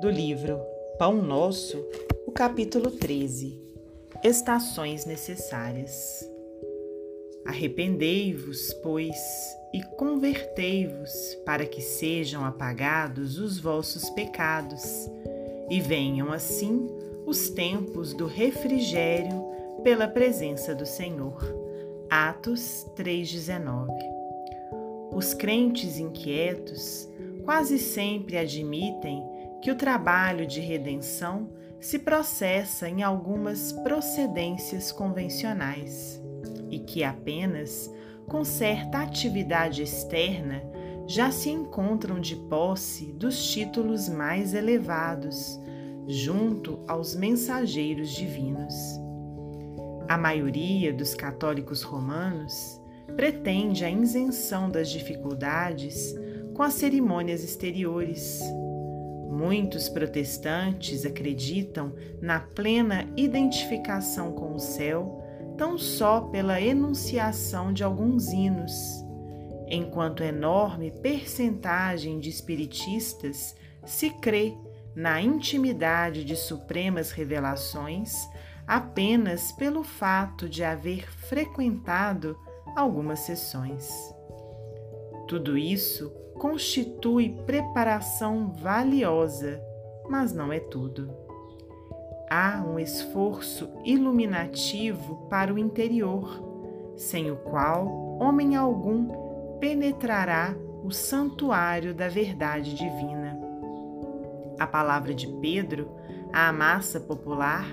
do livro Pão Nosso, o capítulo 13 Estações Necessárias. Arrependei-vos, pois, e convertei-vos, para que sejam apagados os vossos pecados, e venham assim os tempos do refrigério pela presença do Senhor. Atos 3,19 Os crentes inquietos quase sempre admitem que o trabalho de redenção se processa em algumas procedências convencionais e que apenas com certa atividade externa já se encontram de posse dos títulos mais elevados, junto aos mensageiros divinos. A maioria dos católicos romanos pretende a isenção das dificuldades com as cerimônias exteriores. Muitos protestantes acreditam na plena identificação com o céu tão só pela enunciação de alguns hinos, enquanto enorme percentagem de espiritistas se crê na intimidade de supremas revelações apenas pelo fato de haver frequentado algumas sessões. Tudo isso constitui preparação valiosa, mas não é tudo. Há um esforço iluminativo para o interior, sem o qual homem algum penetrará o santuário da verdade divina. A palavra de Pedro, a massa popular,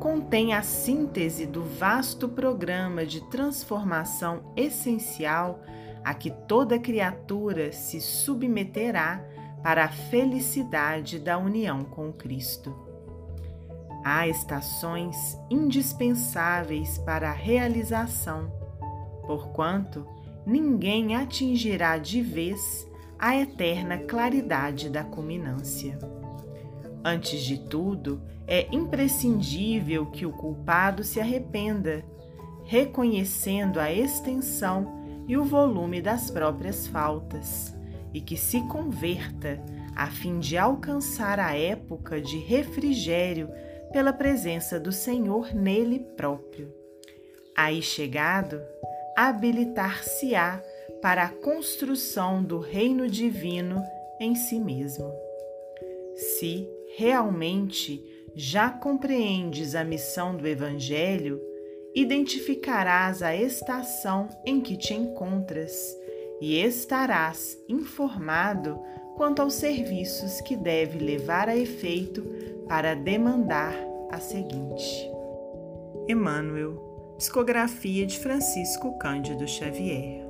contém a síntese do vasto programa de transformação essencial a que toda criatura se submeterá para a felicidade da união com Cristo. Há estações indispensáveis para a realização, porquanto ninguém atingirá de vez a eterna claridade da culminância. Antes de tudo, é imprescindível que o culpado se arrependa, reconhecendo a extensão e o volume das próprias faltas, e que se converta a fim de alcançar a época de refrigério pela presença do Senhor nele próprio. Aí chegado, habilitar-se-á para a construção do reino divino em si mesmo. Se realmente já compreendes a missão do Evangelho, identificarás a estação em que te encontras e estarás informado quanto aos serviços que deve levar a efeito para demandar a seguinte. Emmanuel, Psicografia de Francisco Cândido Xavier.